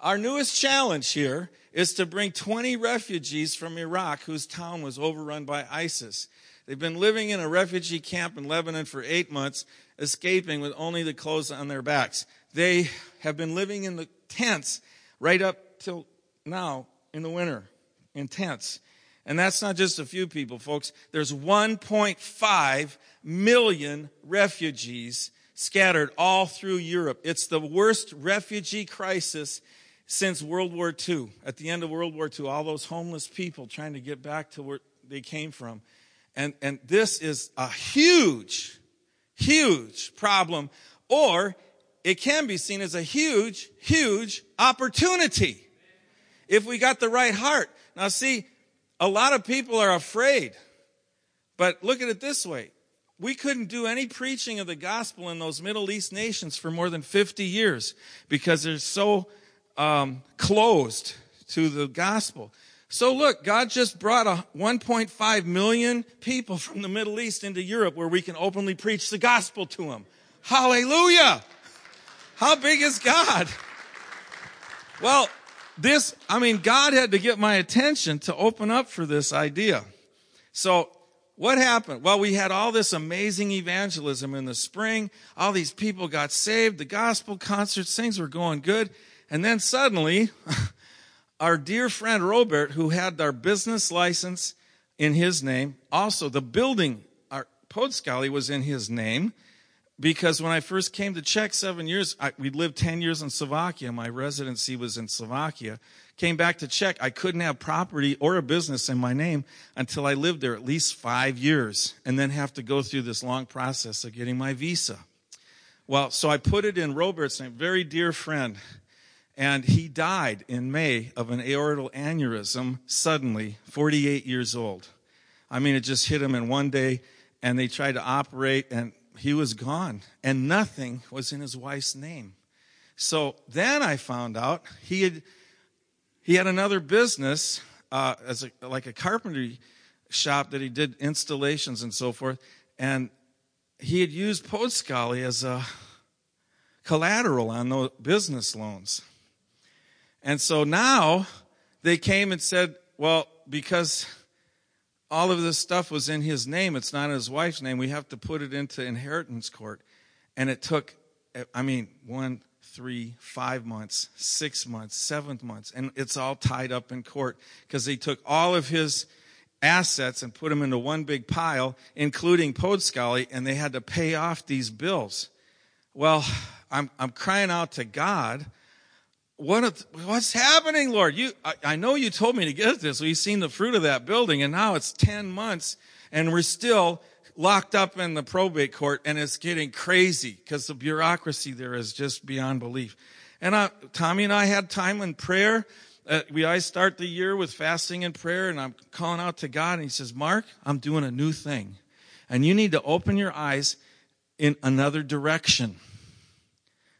Our newest challenge here is to bring 20 refugees from Iraq whose town was overrun by ISIS. They've been living in a refugee camp in Lebanon for eight months, escaping with only the clothes on their backs. They have been living in the tents right up till now in the winter, in tents. And that's not just a few people, folks. There's 1.5 million refugees scattered all through Europe. It's the worst refugee crisis since World War II. At the end of World War II, all those homeless people trying to get back to where they came from. And, and this is a huge, huge problem. Or it can be seen as a huge, huge opportunity if we got the right heart. Now, see, a lot of people are afraid. But look at it this way. We couldn't do any preaching of the gospel in those Middle East nations for more than 50 years because they're so um, closed to the gospel. So look, God just brought a 1.5 million people from the Middle East into Europe where we can openly preach the gospel to them. Hallelujah! How big is God? Well, this, I mean, God had to get my attention to open up for this idea. So what happened? Well, we had all this amazing evangelism in the spring. All these people got saved. The gospel concerts, things were going good. And then suddenly, our dear friend Robert, who had our business license in his name, also the building, our, Podscali was in his name because when I first came to Czech seven years, I, we lived 10 years in Slovakia. My residency was in Slovakia. Came back to Czech. I couldn't have property or a business in my name until I lived there at least five years and then have to go through this long process of getting my visa. Well, so I put it in Robert's name, very dear friend. And he died in May of an aortal aneurysm suddenly, 48 years old. I mean, it just hit him in one day and they tried to operate and he was gone and nothing was in his wife's name. So then I found out he had, he had another business, uh, as a, like a carpentry shop that he did installations and so forth. And he had used Podscali as a collateral on those business loans. And so now they came and said, well, because all of this stuff was in his name, it's not in his wife's name, we have to put it into inheritance court. And it took, I mean, one, three, five months, six months, seven months, and it's all tied up in court because they took all of his assets and put them into one big pile, including Podscali, and they had to pay off these bills. Well, I'm, I'm crying out to God what what's happening, Lord? You, I, I, know you told me to get this. We've seen the fruit of that building, and now it's 10 months, and we're still locked up in the probate court, and it's getting crazy because the bureaucracy there is just beyond belief. And I, Tommy and I had time in prayer. Uh, we I start the year with fasting and prayer, and I'm calling out to God, and He says, Mark, I'm doing a new thing. And you need to open your eyes in another direction.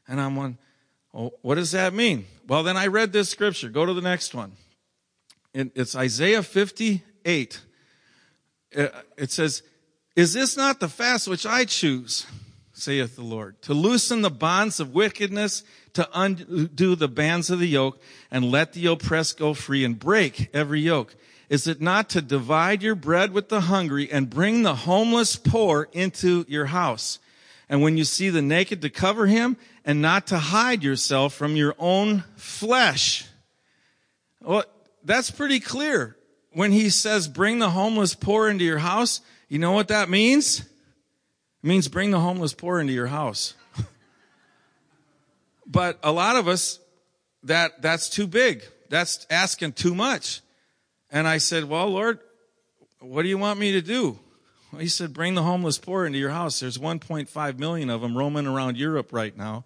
And I'm on, well, what does that mean? Well, then I read this scripture. Go to the next one. It's Isaiah 58. Uh, it says, Is this not the fast which I choose, saith the Lord, to loosen the bonds of wickedness, to undo the bands of the yoke, and let the oppressed go free, and break every yoke? Is it not to divide your bread with the hungry, and bring the homeless poor into your house? And when you see the naked, to cover him, and not to hide yourself from your own flesh. Well, that's pretty clear. When he says, bring the homeless poor into your house, you know what that means? It means bring the homeless poor into your house. but a lot of us, that, that's too big. That's asking too much. And I said, well, Lord, what do you want me to do? He said, bring the homeless poor into your house. There's 1.5 million of them roaming around Europe right now.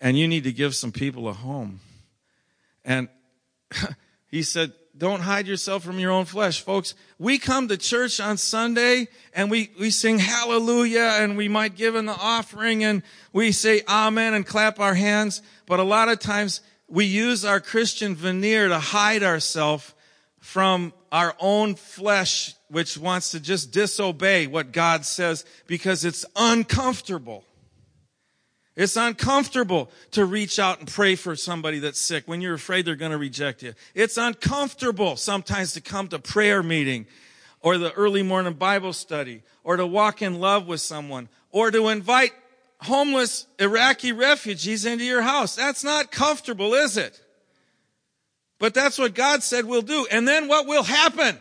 And you need to give some people a home. And he said, don't hide yourself from your own flesh. Folks, we come to church on Sunday and we, we sing hallelujah and we might give in the offering and we say amen and clap our hands. But a lot of times we use our Christian veneer to hide ourselves from our own flesh which wants to just disobey what God says because it's uncomfortable. It's uncomfortable to reach out and pray for somebody that's sick when you're afraid they're going to reject you. It's uncomfortable sometimes to come to prayer meeting or the early morning Bible study or to walk in love with someone or to invite homeless Iraqi refugees into your house. That's not comfortable, is it? But that's what God said we'll do. And then what will happen?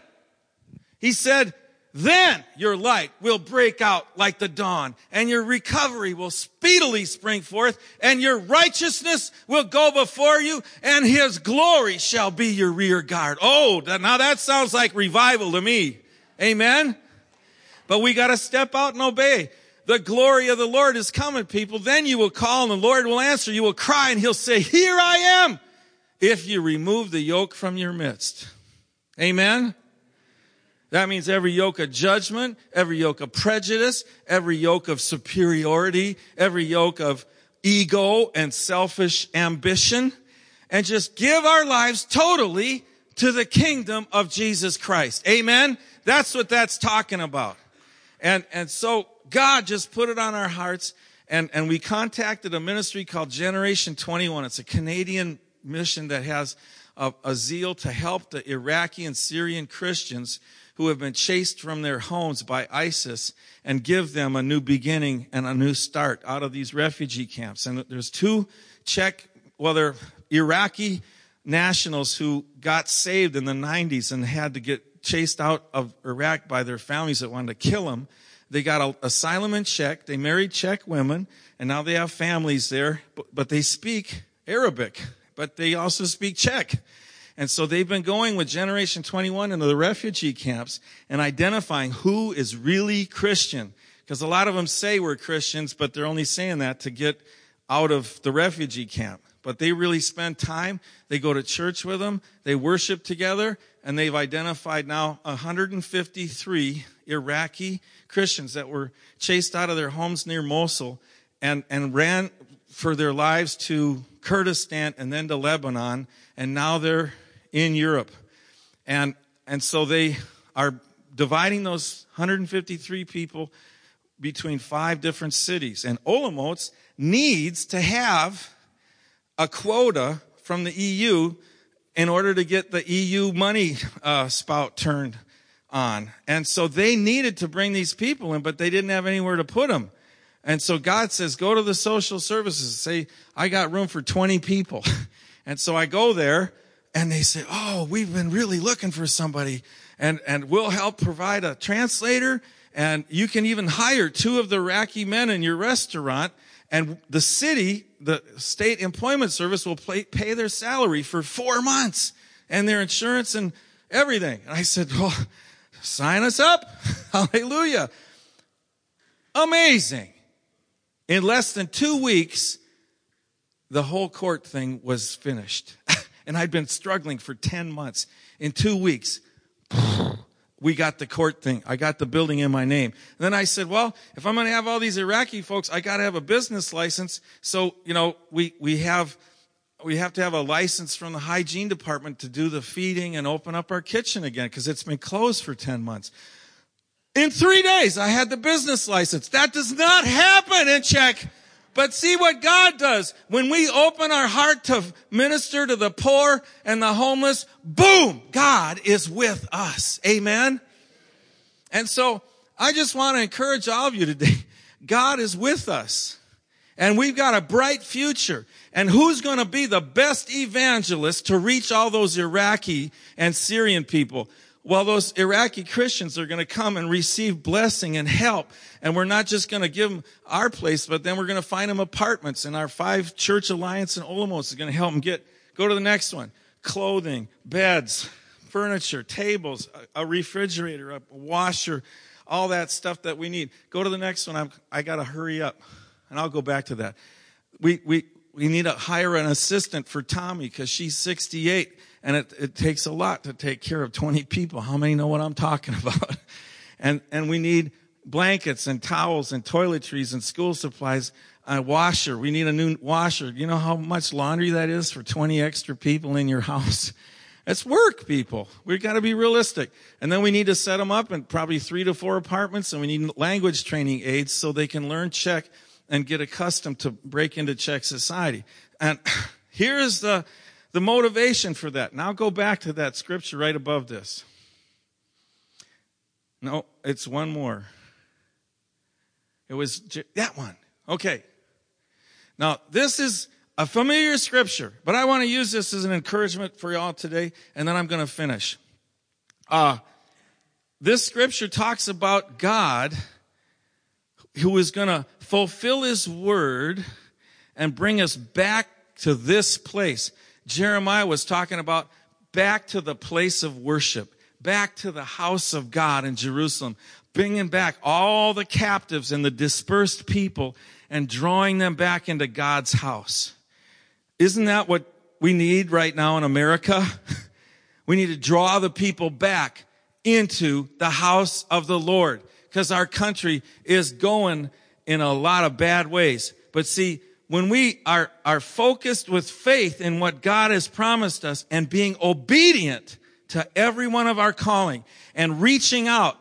He said, then your light will break out like the dawn and your recovery will speedily spring forth and your righteousness will go before you and his glory shall be your rear guard. Oh, now that sounds like revival to me. Amen. But we got to step out and obey. The glory of the Lord is coming, people. Then you will call and the Lord will answer. You will cry and he'll say, here I am. If you remove the yoke from your midst. Amen. That means every yoke of judgment, every yoke of prejudice, every yoke of superiority, every yoke of ego and selfish ambition, and just give our lives totally to the kingdom of Jesus Christ. Amen? That's what that's talking about. And, and so God just put it on our hearts and, and we contacted a ministry called Generation 21. It's a Canadian mission that has a, a zeal to help the Iraqi and Syrian Christians who have been chased from their homes by ISIS and give them a new beginning and a new start out of these refugee camps. And there's two Czech, well, they're Iraqi nationals who got saved in the 90s and had to get chased out of Iraq by their families that wanted to kill them. They got asylum in Czech. They married Czech women, and now they have families there. But, but they speak Arabic, but they also speak Czech. And so they've been going with Generation 21 into the refugee camps and identifying who is really Christian. Because a lot of them say we're Christians, but they're only saying that to get out of the refugee camp. But they really spend time. They go to church with them. They worship together. And they've identified now 153 Iraqi Christians that were chased out of their homes near Mosul and, and ran for their lives to Kurdistan and then to Lebanon. And now they're in Europe. And, and so they are dividing those 153 people between five different cities. And Olomouc needs to have a quota from the EU in order to get the EU money uh, spout turned on. And so they needed to bring these people in, but they didn't have anywhere to put them. And so God says, go to the social services. Say, I got room for 20 people. and so I go there and they say, Oh, we've been really looking for somebody and, and we'll help provide a translator and you can even hire two of the Iraqi men in your restaurant and the city, the state employment service will pay, pay their salary for four months and their insurance and everything. And I said, well, sign us up. Hallelujah. Amazing. In less than two weeks, the whole court thing was finished. and I'd been struggling for 10 months. In two weeks, we got the court thing. I got the building in my name. And then I said, well, if I'm going to have all these Iraqi folks, I got to have a business license. So, you know, we, we have, we have to have a license from the hygiene department to do the feeding and open up our kitchen again because it's been closed for 10 months. In three days, I had the business license. That does not happen in Czech. But see what God does. When we open our heart to minister to the poor and the homeless, boom, God is with us. Amen. And so I just want to encourage all of you today. God is with us and we've got a bright future. And who's going to be the best evangelist to reach all those Iraqi and Syrian people? Well, those Iraqi Christians are going to come and receive blessing and help. And we're not just going to give them our place, but then we're going to find them apartments. And our five church alliance in Olomouc is going to help them get, go to the next one. Clothing, beds, furniture, tables, a, refrigerator, a washer, all that stuff that we need. Go to the next one. I'm, I got to hurry up. And I'll go back to that. We, we, we need to hire an assistant for Tommy because she's 68 and it, it takes a lot to take care of 20 people. How many know what I'm talking about? and, and we need blankets and towels and toiletries and school supplies, a washer. We need a new washer. You know how much laundry that is for 20 extra people in your house? It's work, people. We've got to be realistic. And then we need to set them up in probably three to four apartments and we need language training aids so they can learn Czech and get accustomed to break into Czech society. And here is the, the motivation for that. Now go back to that scripture right above this. No, it's one more. It was that one. Okay. Now, this is a familiar scripture, but I want to use this as an encouragement for y'all today, and then I'm going to finish. Uh, this scripture talks about God who is going to fulfill his word and bring us back to this place. Jeremiah was talking about back to the place of worship, back to the house of God in Jerusalem, bringing back all the captives and the dispersed people and drawing them back into God's house. Isn't that what we need right now in America? we need to draw the people back into the house of the Lord because our country is going in a lot of bad ways. But see, when we are, are focused with faith in what God has promised us and being obedient to every one of our calling and reaching out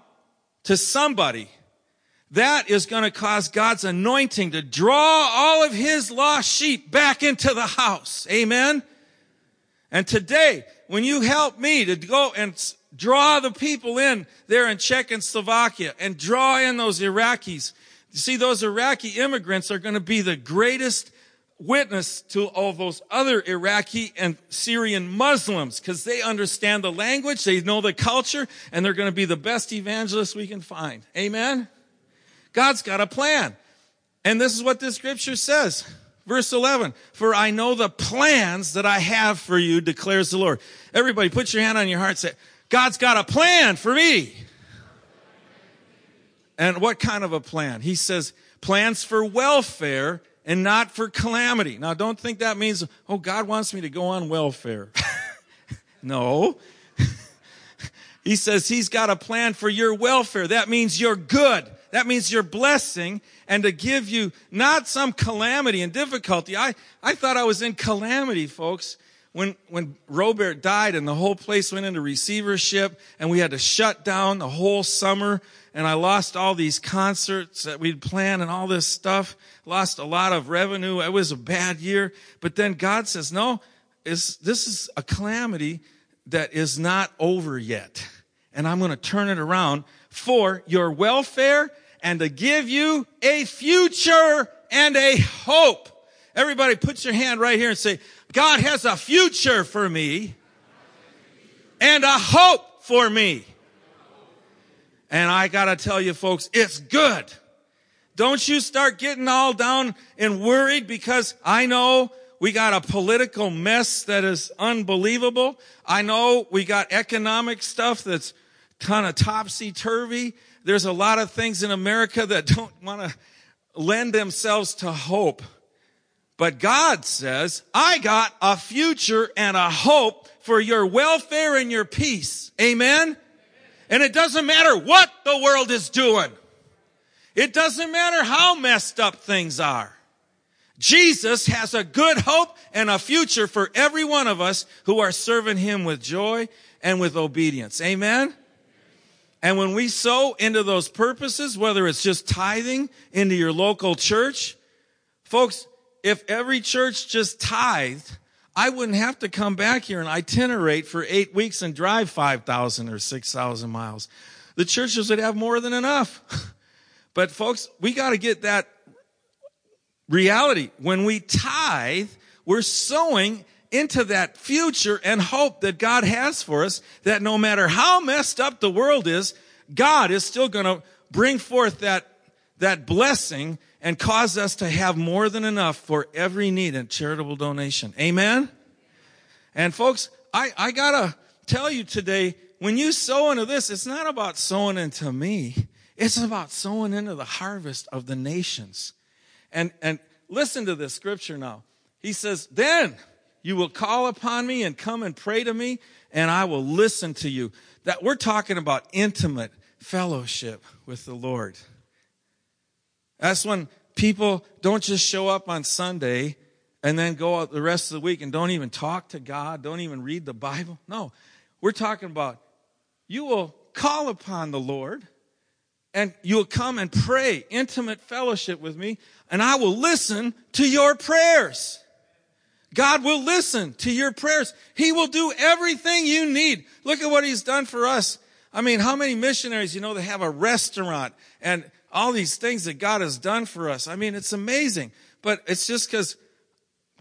to somebody, that is going to cause God's anointing to draw all of his lost sheep back into the house. Amen. And today, when you help me to go and draw the people in there in Czech and Slovakia and draw in those Iraqis, see, those Iraqi immigrants are going to be the greatest witness to all those other Iraqi and Syrian Muslims because they understand the language, they know the culture, and they're going to be the best evangelists we can find. Amen? God's got a plan. And this is what this scripture says. Verse 11, for I know the plans that I have for you, declares the Lord. Everybody put your hand on your heart say, God's got a plan for me. And what kind of a plan? He says, plans for welfare and not for calamity. Now don't think that means, oh, God wants me to go on welfare. no. he says he's got a plan for your welfare. That means you're good. That means your blessing and to give you not some calamity and difficulty. I, I thought I was in calamity, folks. When, when Robert died and the whole place went into receivership and we had to shut down the whole summer and I lost all these concerts that we'd planned and all this stuff, lost a lot of revenue. It was a bad year. But then God says, no, this is a calamity that is not over yet. And I'm going to turn it around for your welfare and to give you a future and a hope. Everybody put your hand right here and say, God has a future for me and a hope for me. And I gotta tell you folks, it's good. Don't you start getting all down and worried because I know we got a political mess that is unbelievable. I know we got economic stuff that's kind of topsy turvy. There's a lot of things in America that don't want to lend themselves to hope. But God says, I got a future and a hope for your welfare and your peace. Amen? And it doesn't matter what the world is doing. It doesn't matter how messed up things are. Jesus has a good hope and a future for every one of us who are serving Him with joy and with obedience. Amen? And when we sow into those purposes, whether it's just tithing into your local church, folks, if every church just tithed, I wouldn't have to come back here and itinerate for eight weeks and drive 5,000 or 6,000 miles. The churches would have more than enough. But folks, we got to get that reality. When we tithe, we're sowing into that future and hope that God has for us that no matter how messed up the world is, God is still going to bring forth that, that blessing and cause us to have more than enough for every need and charitable donation. Amen? And folks, I, I gotta tell you today, when you sow into this, it's not about sowing into me. It's about sowing into the harvest of the nations. And, and listen to this scripture now. He says, then you will call upon me and come and pray to me, and I will listen to you. That we're talking about intimate fellowship with the Lord. That's when people don't just show up on Sunday and then go out the rest of the week and don't even talk to God, don't even read the Bible. No, we're talking about you will call upon the Lord and you'll come and pray intimate fellowship with me and I will listen to your prayers. God will listen to your prayers. He will do everything you need. Look at what he's done for us. I mean, how many missionaries, you know, they have a restaurant and all these things that God has done for us. I mean, it's amazing. But it's just because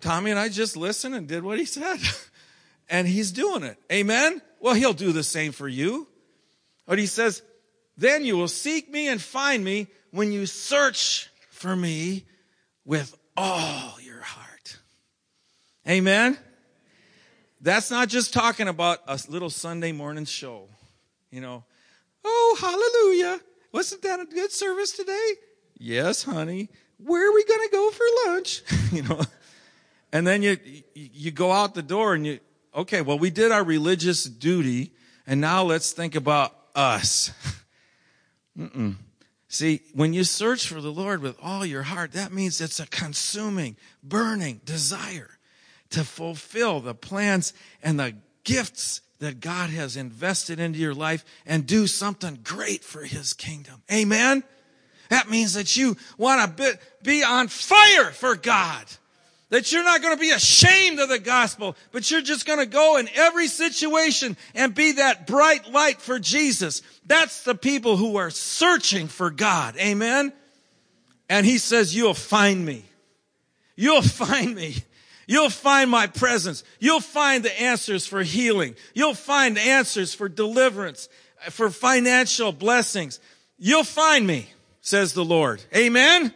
Tommy and I just listened and did what he said. and he's doing it. Amen? Well, he'll do the same for you. But he says, then you will seek me and find me when you search for me with all your heart. Amen? That's not just talking about a little Sunday morning show. You know, oh, hallelujah. Wasn't that a good service today? Yes, honey. Where are we going to go for lunch? you know, and then you, you go out the door and you, okay, well, we did our religious duty and now let's think about us. Mm-mm. See, when you search for the Lord with all your heart, that means it's a consuming, burning desire to fulfill the plans and the gifts that God has invested into your life and do something great for his kingdom. Amen. That means that you want to be on fire for God. That you're not going to be ashamed of the gospel, but you're just going to go in every situation and be that bright light for Jesus. That's the people who are searching for God. Amen. And he says, you'll find me. You'll find me. You'll find my presence. You'll find the answers for healing. You'll find answers for deliverance, for financial blessings. You'll find me. says the Lord. Amen?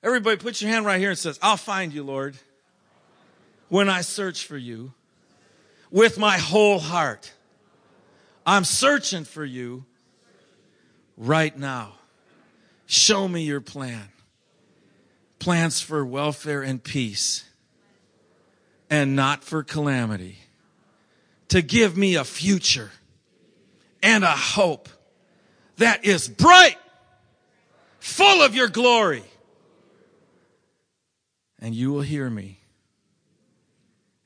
Everybody put your hand right here and says, I'll find you, Lord, when I search for you with my whole heart. I'm searching for you right now. Show me your plan. Plans for welfare and peace and not for calamity. To give me a future and a hope that is bright, full of your glory. And you will hear me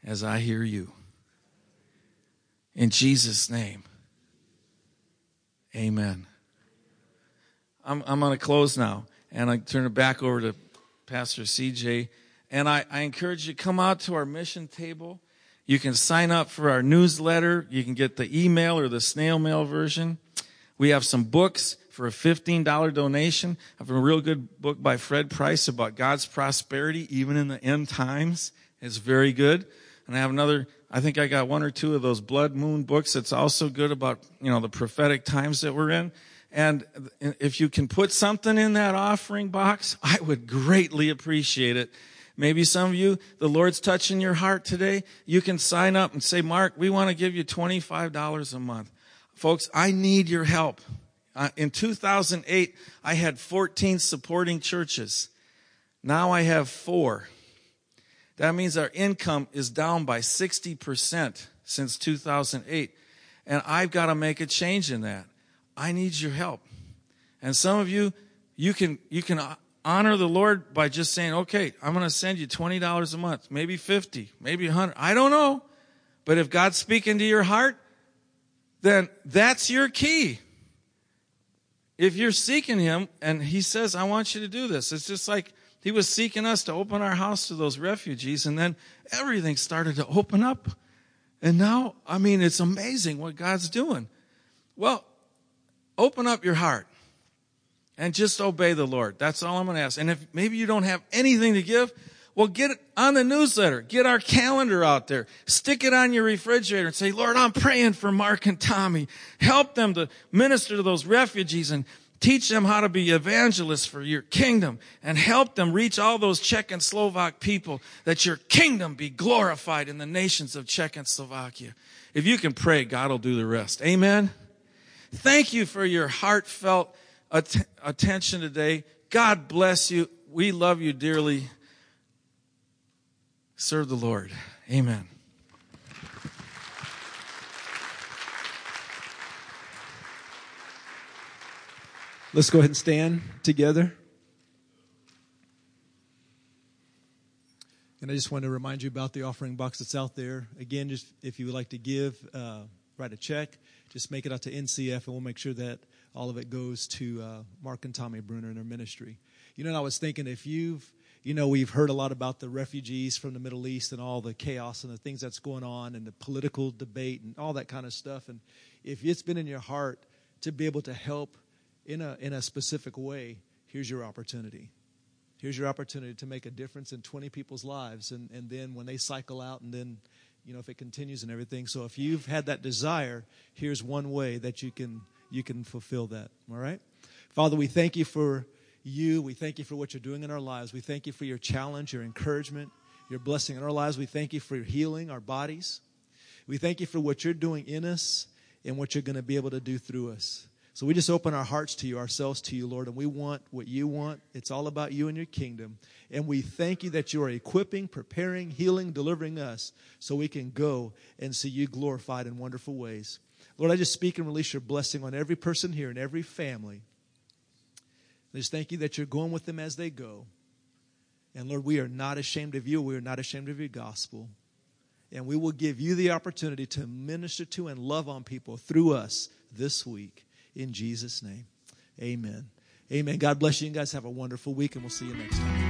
as I hear you. In Jesus' name, amen. I'm, I'm going to close now and I turn it back over to Pastor CJ. And I, I encourage you to come out to our mission table. You can sign up for our newsletter. You can get the email or the snail mail version. We have some books for a $15 donation. I have a real good book by Fred Price about God's prosperity, even in the end times. It's very good. And I have another, I think I got one or two of those blood moon books that's also good about, you know, the prophetic times that we're in. And if you can put something in that offering box, I would greatly appreciate it. Maybe some of you, the Lord's touching your heart today. You can sign up and say, Mark, we want to give you $25 a month. Folks, I need your help. Uh, in 2008, I had 14 supporting churches. Now I have four. That means our income is down by 60% since 2008. And I've got to make a change in that. I need your help. And some of you, you can, you can honor the Lord by just saying, okay, I'm going to send you $20 a month, maybe 50, maybe 100. I don't know. But if God's speaking to your heart, then that's your key. If you're seeking Him and He says, I want you to do this, it's just like He was seeking us to open our house to those refugees, and then everything started to open up. And now, I mean, it's amazing what God's doing. Well, open up your heart and just obey the Lord. That's all I'm going to ask. And if maybe you don't have anything to give, well, get it on the newsletter. Get our calendar out there. Stick it on your refrigerator and say, Lord, I'm praying for Mark and Tommy. Help them to minister to those refugees and teach them how to be evangelists for your kingdom and help them reach all those Czech and Slovak people that your kingdom be glorified in the nations of Czech and Slovakia. If you can pray, God will do the rest. Amen. Thank you for your heartfelt att- attention today. God bless you. We love you dearly. Serve the Lord. Amen. Let's go ahead and stand together. And I just want to remind you about the offering box that's out there. Again, just if you would like to give, uh, write a check, just make it out to NCF, and we'll make sure that all of it goes to uh, Mark and Tommy Bruner and their ministry. You know, I was thinking if you've you know, we've heard a lot about the refugees from the Middle East and all the chaos and the things that's going on and the political debate and all that kind of stuff. And if it's been in your heart to be able to help in a, in a specific way, here's your opportunity. Here's your opportunity to make a difference in 20 people's lives. And, and then when they cycle out and then, you know, if it continues and everything. So if you've had that desire, here's one way that you can, you can fulfill that. All right? Father, we thank you for you. We thank you for what you're doing in our lives. We thank you for your challenge, your encouragement, your blessing in our lives. We thank you for your healing our bodies. We thank you for what you're doing in us and what you're going to be able to do through us. So we just open our hearts to you, ourselves to you, Lord, and we want what you want. It's all about you and your kingdom. And we thank you that you are equipping, preparing, healing, delivering us so we can go and see you glorified in wonderful ways. Lord, I just speak and release your blessing on every person here and every family. I just thank you that you're going with them as they go. And Lord, we are not ashamed of you. We are not ashamed of your gospel. And we will give you the opportunity to minister to and love on people through us this week. In Jesus' name, amen. Amen. God bless you. You guys have a wonderful week, and we'll see you next time.